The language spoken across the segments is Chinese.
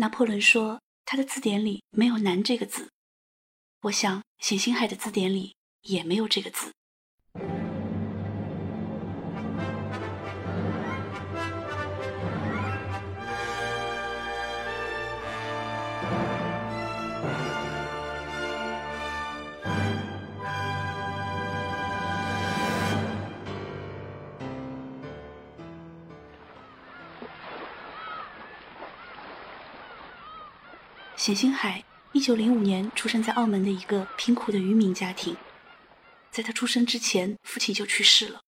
拿破仑说他的字典里没有“难”这个字，我想冼星海的字典里也没有这个字。冼星海，一九零五年出生在澳门的一个贫苦的渔民家庭。在他出生之前，父亲就去世了。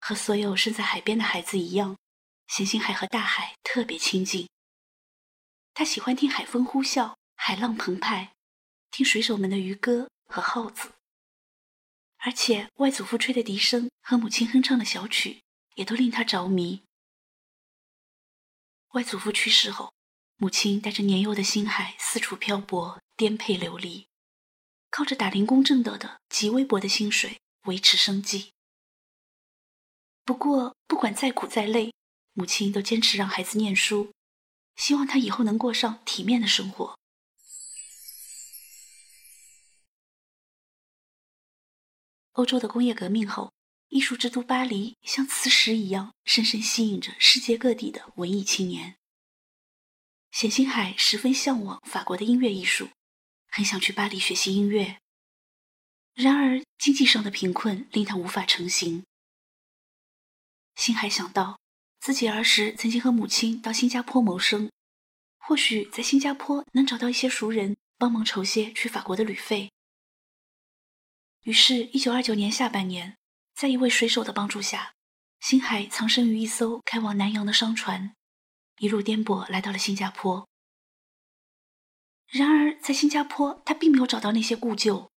和所有生在海边的孩子一样，冼星海和大海特别亲近。他喜欢听海风呼啸，海浪澎湃，听水手们的渔歌和号子。而且外祖父吹的笛声和母亲哼唱的小曲，也都令他着迷。外祖父去世后。母亲带着年幼的星海四处漂泊，颠沛流离，靠着打零工挣得的极微薄的薪水维持生计。不过，不管再苦再累，母亲都坚持让孩子念书，希望他以后能过上体面的生活。欧洲的工业革命后，艺术之都巴黎像磁石一样，深深吸引着世界各地的文艺青年。冼星海十分向往法国的音乐艺术，很想去巴黎学习音乐。然而，经济上的贫困令他无法成行。星海想到，自己儿时曾经和母亲到新加坡谋生，或许在新加坡能找到一些熟人帮忙筹些去法国的旅费。于是，一九二九年下半年，在一位水手的帮助下，星海藏身于一艘开往南洋的商船。一路颠簸来到了新加坡，然而在新加坡他并没有找到那些故旧，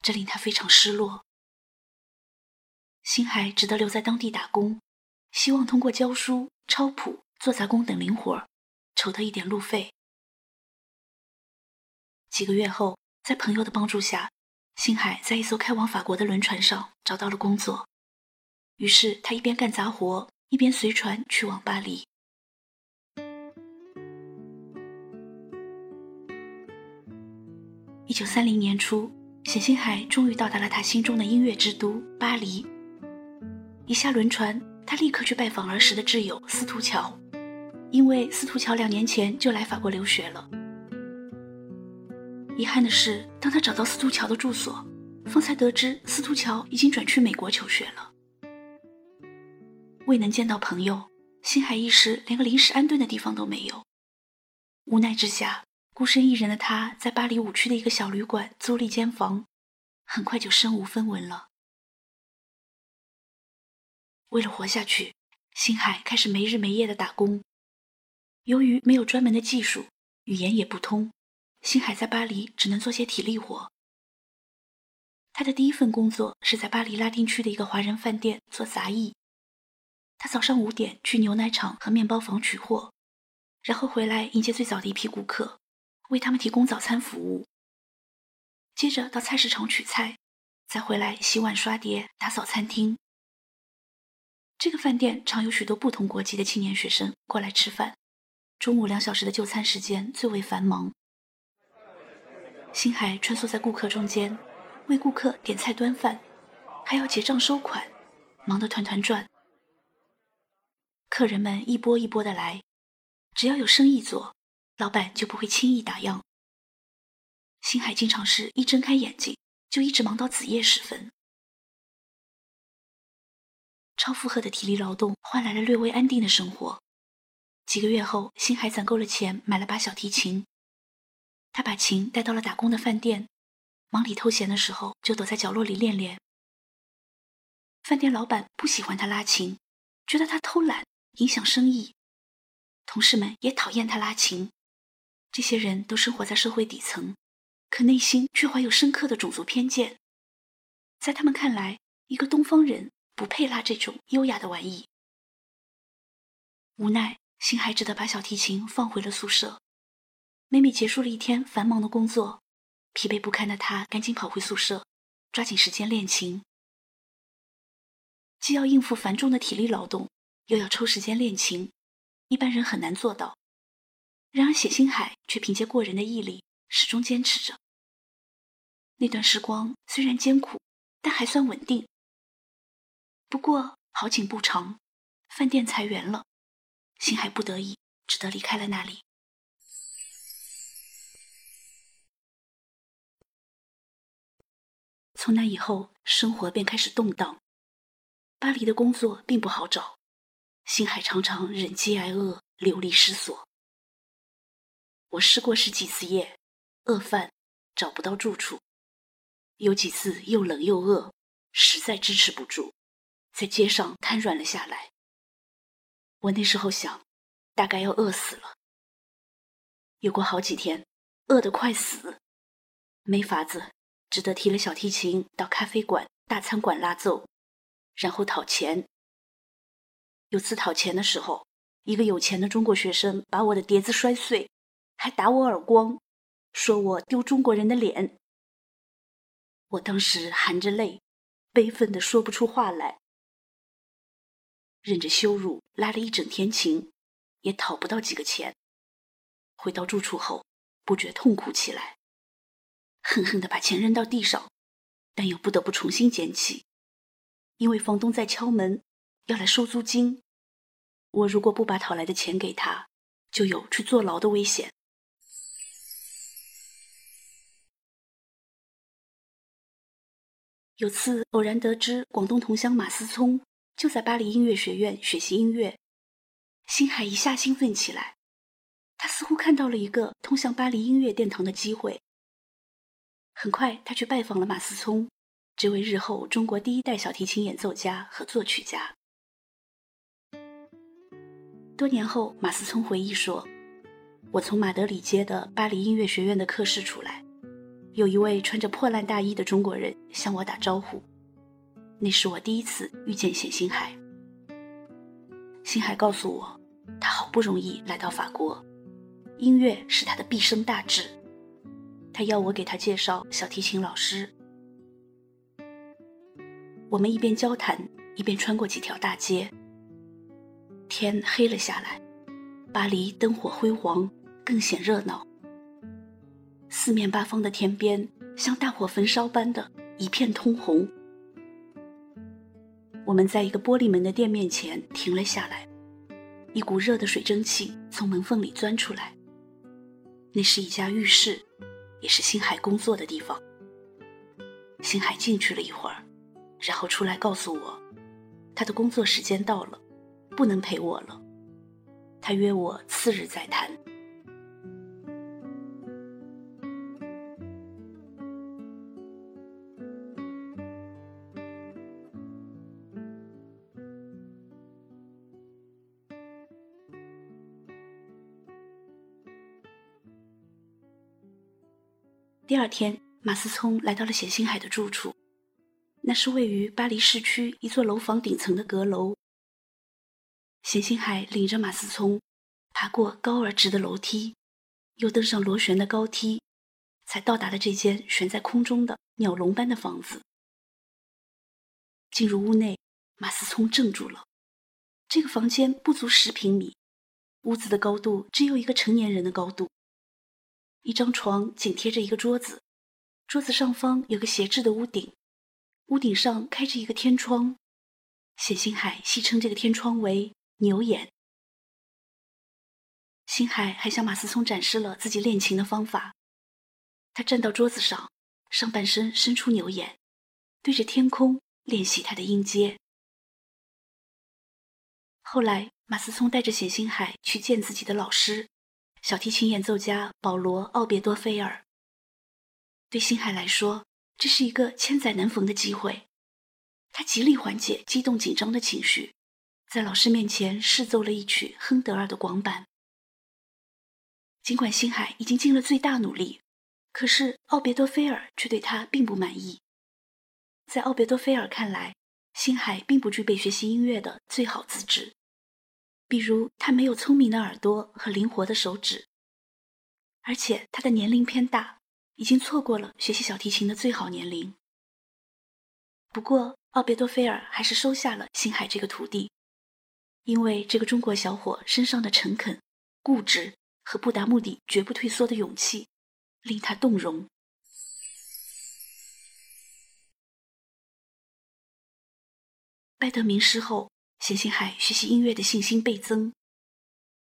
这令他非常失落。星海只得留在当地打工，希望通过教书、抄谱、做杂工等零活，筹得一点路费。几个月后，在朋友的帮助下，星海在一艘开往法国的轮船上找到了工作，于是他一边干杂活，一边随船去往巴黎。一九三零年初，冼星海终于到达了他心中的音乐之都巴黎。一下轮船，他立刻去拜访儿时的挚友司徒乔，因为司徒乔两年前就来法国留学了。遗憾的是，当他找到司徒乔的住所，方才得知司徒乔已经转去美国求学了。未能见到朋友，星海一时连个临时安顿的地方都没有。无奈之下。孤身一人的他，在巴黎五区的一个小旅馆租了一间房，很快就身无分文了。为了活下去，星海开始没日没夜的打工。由于没有专门的技术，语言也不通，星海在巴黎只能做些体力活。他的第一份工作是在巴黎拉丁区的一个华人饭店做杂役。他早上五点去牛奶厂和面包房取货，然后回来迎接最早的一批顾客。为他们提供早餐服务，接着到菜市场取菜，再回来洗碗、刷碟、打扫餐厅。这个饭店常有许多不同国籍的青年学生过来吃饭，中午两小时的就餐时间最为繁忙。星海穿梭在顾客中间，为顾客点菜端饭，还要结账收款，忙得团团转。客人们一波一波的来，只要有生意做。老板就不会轻易打烊。星海经常是一睁开眼睛就一直忙到子夜时分。超负荷的体力劳动换来了略微安定的生活。几个月后，星海攒够了钱，买了把小提琴。他把琴带到了打工的饭店，忙里偷闲的时候就躲在角落里练练。饭店老板不喜欢他拉琴，觉得他偷懒，影响生意。同事们也讨厌他拉琴。这些人都生活在社会底层，可内心却怀有深刻的种族偏见。在他们看来，一个东方人不配拉这种优雅的玩意。无奈，星海只得把小提琴放回了宿舍。每每结束了一天繁忙的工作，疲惫不堪的他赶紧跑回宿舍，抓紧时间练琴。既要应付繁重的体力劳动，又要抽时间练琴，一般人很难做到。然而冼星海却凭借过人的毅力，始终坚持着。那段时光虽然艰苦，但还算稳定。不过好景不长，饭店裁员了，星海不得已只得离开了那里。从那以后，生活便开始动荡。巴黎的工作并不好找，星海常常忍饥挨饿，流离失所。我试过十几次夜，饿饭找不到住处。有几次又冷又饿，实在支持不住，在街上瘫软了下来。我那时候想，大概要饿死了。有过好几天，饿得快死，没法子，只得提了小提琴到咖啡馆、大餐馆拉奏，然后讨钱。有次讨钱的时候，一个有钱的中国学生把我的碟子摔碎，还打我耳光，说我丢中国人的脸。我当时含着泪，悲愤的说不出话来，忍着羞辱拉了一整天琴，也讨不到几个钱。回到住处后，不觉痛苦起来，恨恨的把钱扔到地上，但又不得不重新捡起，因为房东在敲门，要来收租金。我如果不把讨来的钱给他，就有去坐牢的危险。有次偶然得知广东同乡马思聪就在巴黎音乐学院学习音乐，星海一下兴奋起来。他似乎看到了一个通向巴黎音乐殿堂的机会。很快，他去拜访了马思聪，这位日后中国第一代小提琴演奏家和作曲家。多年后，马思聪回忆说：“我从马德里街的巴黎音乐学院的课室出来。”有一位穿着破烂大衣的中国人向我打招呼，那是我第一次遇见冼星海。星海告诉我，他好不容易来到法国，音乐是他的毕生大志。他要我给他介绍小提琴老师。我们一边交谈，一边穿过几条大街。天黑了下来，巴黎灯火辉煌，更显热闹。四面八方的天边像大火焚烧般的一片通红。我们在一个玻璃门的店面前停了下来，一股热的水蒸气从门缝里钻出来。那是一家浴室，也是星海工作的地方。星海进去了一会儿，然后出来告诉我，他的工作时间到了，不能陪我了。他约我次日再谈。第二天，马思聪来到了冼星海的住处，那是位于巴黎市区一座楼房顶层的阁楼。冼星海领着马思聪爬过高而直的楼梯，又登上螺旋的高梯，才到达了这间悬在空中的鸟笼般的房子。进入屋内，马思聪怔住了。这个房间不足十平米，屋子的高度只有一个成年人的高度。一张床紧贴着一个桌子，桌子上方有个斜置的屋顶，屋顶上开着一个天窗。冼星海戏称这个天窗为“牛眼”。星海还向马思聪展示了自己练琴的方法。他站到桌子上，上半身伸出牛眼，对着天空练习他的音阶。后来，马思聪带着冼星海去见自己的老师。小提琴演奏家保罗·奥别多菲尔。对星海来说，这是一个千载难逢的机会。他极力缓解激动紧张的情绪，在老师面前试奏了一曲亨德尔的广板。尽管星海已经尽了最大努力，可是奥别多菲尔却对他并不满意。在奥别多菲尔看来，星海并不具备学习音乐的最好资质。比如，他没有聪明的耳朵和灵活的手指，而且他的年龄偏大，已经错过了学习小提琴的最好年龄。不过，奥别多菲尔还是收下了星海这个徒弟，因为这个中国小伙身上的诚恳、固执和不达目的绝不退缩的勇气，令他动容。拜得名师后，冼星海学习音乐的信心倍增。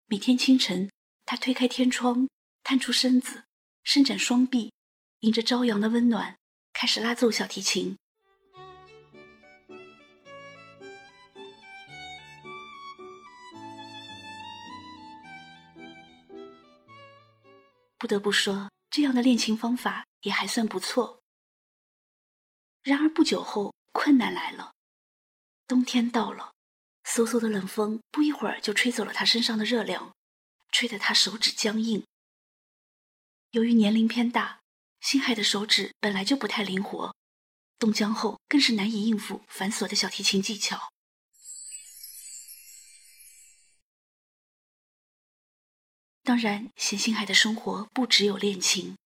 每天清晨，他推开天窗，探出身子，伸展双臂，迎着朝阳的温暖，开始拉奏小提琴。不得不说，这样的练琴方法也还算不错。然而不久后，困难来了。冬天到了，嗖嗖的冷风不一会儿就吹走了他身上的热量，吹得他手指僵硬。由于年龄偏大，星海的手指本来就不太灵活，冻僵后更是难以应付繁琐的小提琴技巧。当然，冼星海的生活不只有练琴，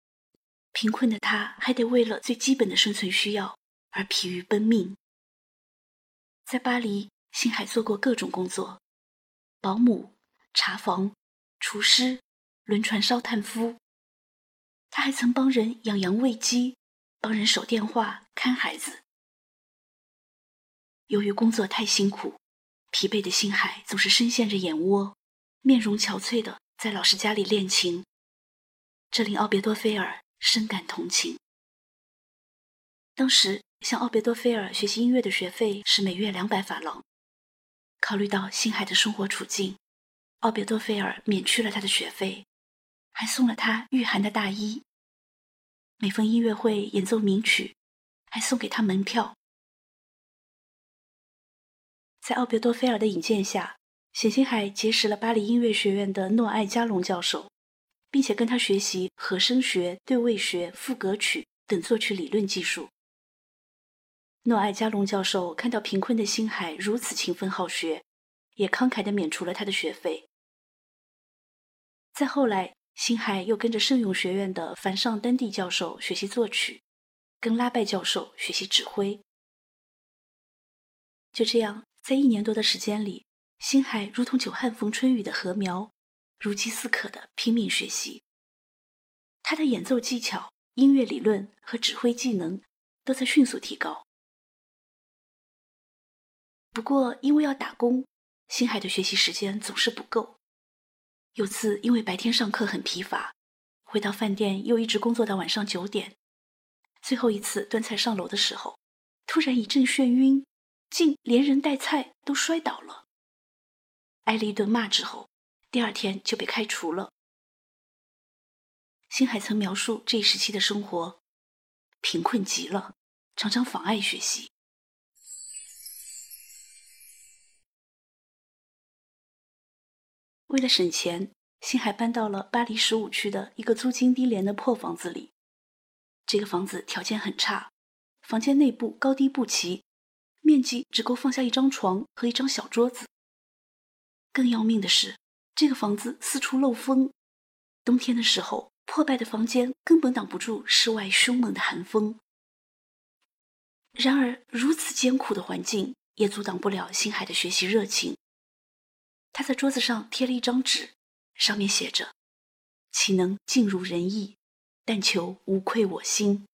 贫困的他还得为了最基本的生存需要而疲于奔命。在巴黎，星海做过各种工作：保姆、查房、厨师、轮船烧炭夫。他还曾帮人养羊喂鸡，帮人守电话、看孩子。由于工作太辛苦，疲惫的星海总是深陷着眼窝，面容憔悴的在老师家里练琴，这令奥别多菲尔深感同情。当时。向奥别多菲尔学习音乐的学费是每月两百法郎。考虑到星海的生活处境，奥别多菲尔免去了他的学费，还送了他御寒的大衣。每逢音乐会演奏名曲，还送给他门票。在奥别多菲尔的引荐下，冼星海结识了巴黎音乐学院的诺艾加隆教授，并且跟他学习和声学、对位学、赋格曲等作曲理论技术。诺艾加隆教授看到贫困的星海如此勤奋好学，也慷慨地免除了他的学费。再后来，星海又跟着圣咏学院的凡尚丹蒂教授学习作曲，跟拉拜教授学习指挥。就这样，在一年多的时间里，星海如同久旱逢春雨的禾苗，如饥似渴地拼命学习。他的演奏技巧、音乐理论和指挥技能都在迅速提高。不过，因为要打工，星海的学习时间总是不够。有次因为白天上课很疲乏，回到饭店又一直工作到晚上九点。最后一次端菜上楼的时候，突然一阵眩晕，竟连人带菜都摔倒了。挨了一顿骂之后，第二天就被开除了。星海曾描述这一时期的生活，贫困极了，常常妨碍学习。为了省钱，星海搬到了巴黎十五区的一个租金低廉的破房子里。这个房子条件很差，房间内部高低不齐，面积只够放下一张床和一张小桌子。更要命的是，这个房子四处漏风，冬天的时候，破败的房间根本挡不住室外凶猛的寒风。然而，如此艰苦的环境也阻挡不了星海的学习热情。他在桌子上贴了一张纸，上面写着：“岂能尽如人意？但求无愧我心。”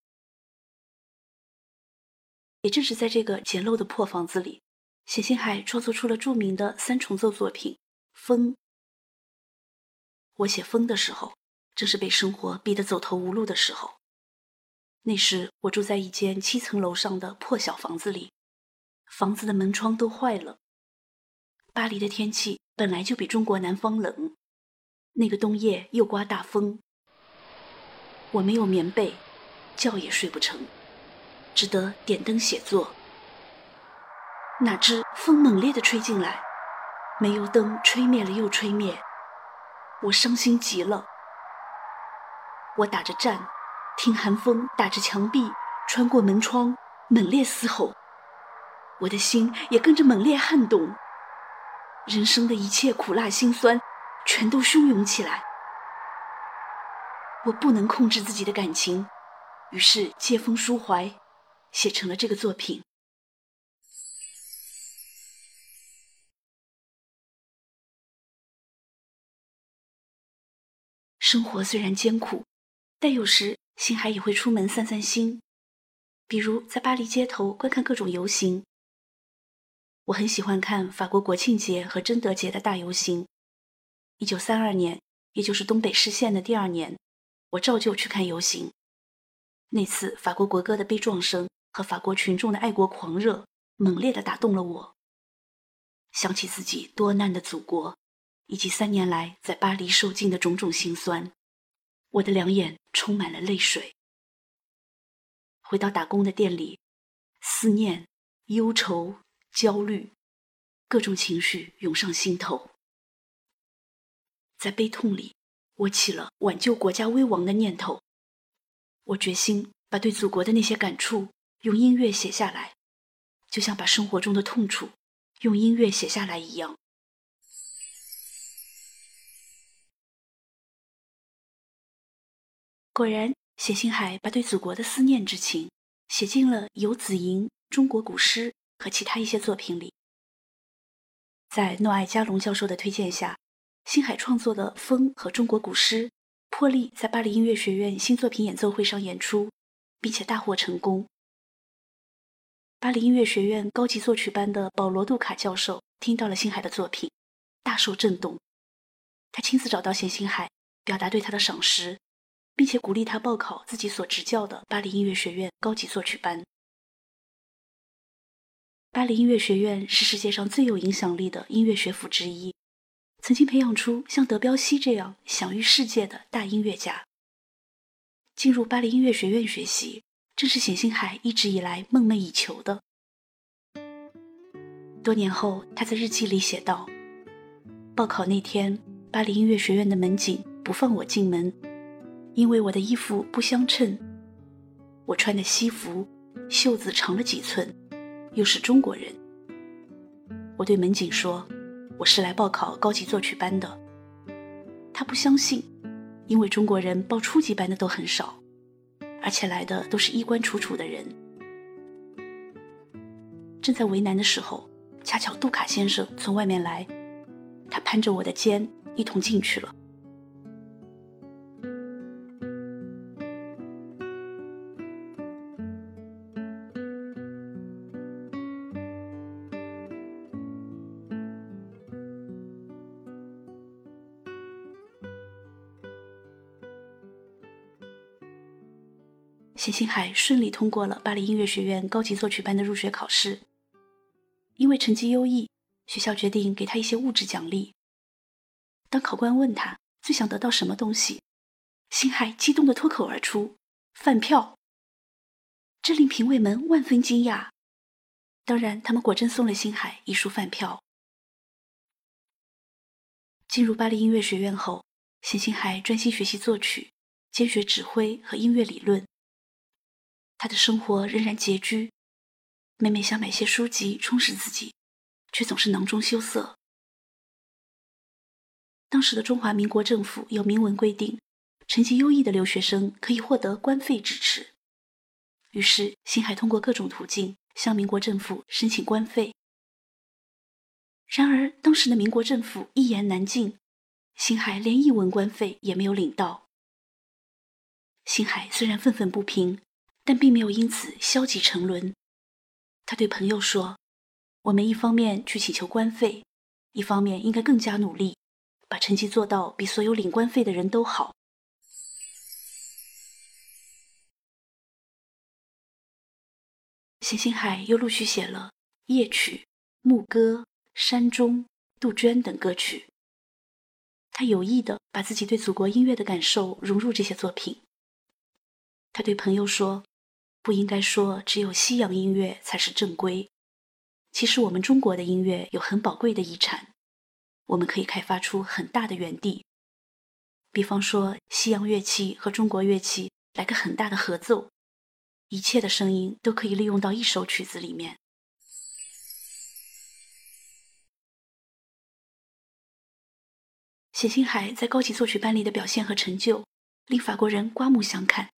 也正是在这个简陋的破房子里，冼星海创作出了著名的三重奏作品《风》。我写《风》的时候，正是被生活逼得走投无路的时候。那时我住在一间七层楼上的破小房子里，房子的门窗都坏了。巴黎的天气。本来就比中国南方冷，那个冬夜又刮大风，我没有棉被，觉也睡不成，只得点灯写作。哪知风猛烈地吹进来，煤油灯吹灭了又吹灭，我伤心极了。我打着战，听寒风打着墙壁，穿过门窗，猛烈嘶吼，我的心也跟着猛烈撼动。人生的一切苦辣辛酸，全都汹涌起来。我不能控制自己的感情，于是借风抒怀，写成了这个作品。生活虽然艰苦，但有时星海也会出门散散心，比如在巴黎街头观看各种游行。我很喜欢看法国国庆节和贞德节的大游行。一九三二年，也就是东北失陷的第二年，我照旧去看游行。那次法国国歌的悲壮声和法国群众的爱国狂热，猛烈地打动了我。想起自己多难的祖国，以及三年来在巴黎受尽的种种辛酸，我的两眼充满了泪水。回到打工的店里，思念、忧愁。焦虑，各种情绪涌上心头。在悲痛里，我起了挽救国家危亡的念头。我决心把对祖国的那些感触用音乐写下来，就像把生活中的痛楚用音乐写下来一样。果然，冼星海把对祖国的思念之情写进了《游子吟》《中国古诗》。和其他一些作品里，在诺艾加隆教授的推荐下，星海创作的《风》和中国古诗破例在巴黎音乐学院新作品演奏会上演出，并且大获成功。巴黎音乐学院高级作曲班的保罗·杜卡教授听到了星海的作品，大受震动。他亲自找到冼星海，表达对他的赏识，并且鼓励他报考自己所执教的巴黎音乐学院高级作曲班。巴黎音乐学院是世界上最有影响力的音乐学府之一，曾经培养出像德彪西这样享誉世界的大音乐家。进入巴黎音乐学院学习，正是冼星海一直以来梦寐以求的。多年后，他在日记里写道：“报考那天，巴黎音乐学院的门警不放我进门，因为我的衣服不相称。我穿的西服袖子长了几寸。”又是中国人，我对门警说：“我是来报考高级作曲班的。”他不相信，因为中国人报初级班的都很少，而且来的都是衣冠楚楚的人。正在为难的时候，恰巧杜卡先生从外面来，他攀着我的肩，一同进去了。冼星海顺利通过了巴黎音乐学院高级作曲班的入学考试。因为成绩优异，学校决定给他一些物质奖励。当考官问他最想得到什么东西，星海激动地脱口而出：“饭票！”这令评委们万分惊讶。当然，他们果真送了星海一束饭票。进入巴黎音乐学院后，冼星海专心学习作曲，兼学指挥和音乐理论。他的生活仍然拮据，每每想买些书籍充实自己，却总是囊中羞涩。当时的中华民国政府有明文规定，成绩优异的留学生可以获得官费支持。于是，星海通过各种途径向民国政府申请官费。然而，当时的民国政府一言难尽，星海连一文官费也没有领到。星海虽然愤愤不平。但并没有因此消极沉沦。他对朋友说：“我们一方面去祈求官费，一方面应该更加努力，把成绩做到比所有领官费的人都好。”冼星海又陆续写了夜曲、牧歌、山中、杜鹃等歌曲。他有意的把自己对祖国音乐的感受融入这些作品。他对朋友说。不应该说只有西洋音乐才是正规。其实我们中国的音乐有很宝贵的遗产，我们可以开发出很大的园地。比方说，西洋乐器和中国乐器来个很大的合奏，一切的声音都可以利用到一首曲子里面。冼星海在高级作曲班里的表现和成就，令法国人刮目相看。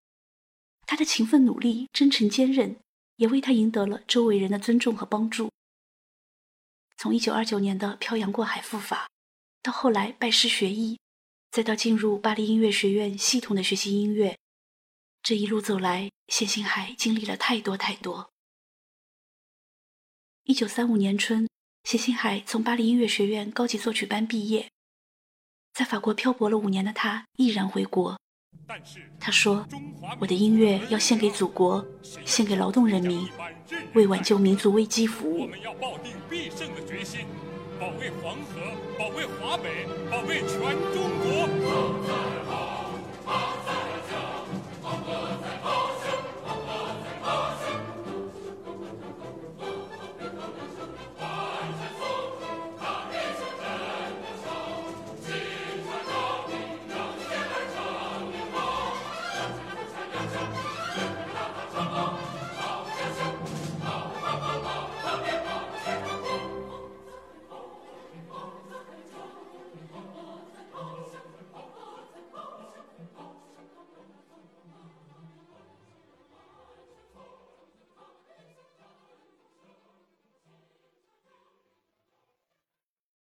他的勤奋努力、真诚坚韧，也为他赢得了周围人的尊重和帮助。从一九二九年的漂洋过海赴法，到后来拜师学艺，再到进入巴黎音乐学院系统的学习音乐，这一路走来，谢星海经历了太多太多。一九三五年春，谢星海从巴黎音乐学院高级作曲班毕业，在法国漂泊了五年的他毅然回国。但是他说中华我的音乐要献给祖国献给劳动人民为挽救民族危机服务。我们要抱定必胜的决心保卫黄河保卫华北保卫全中国。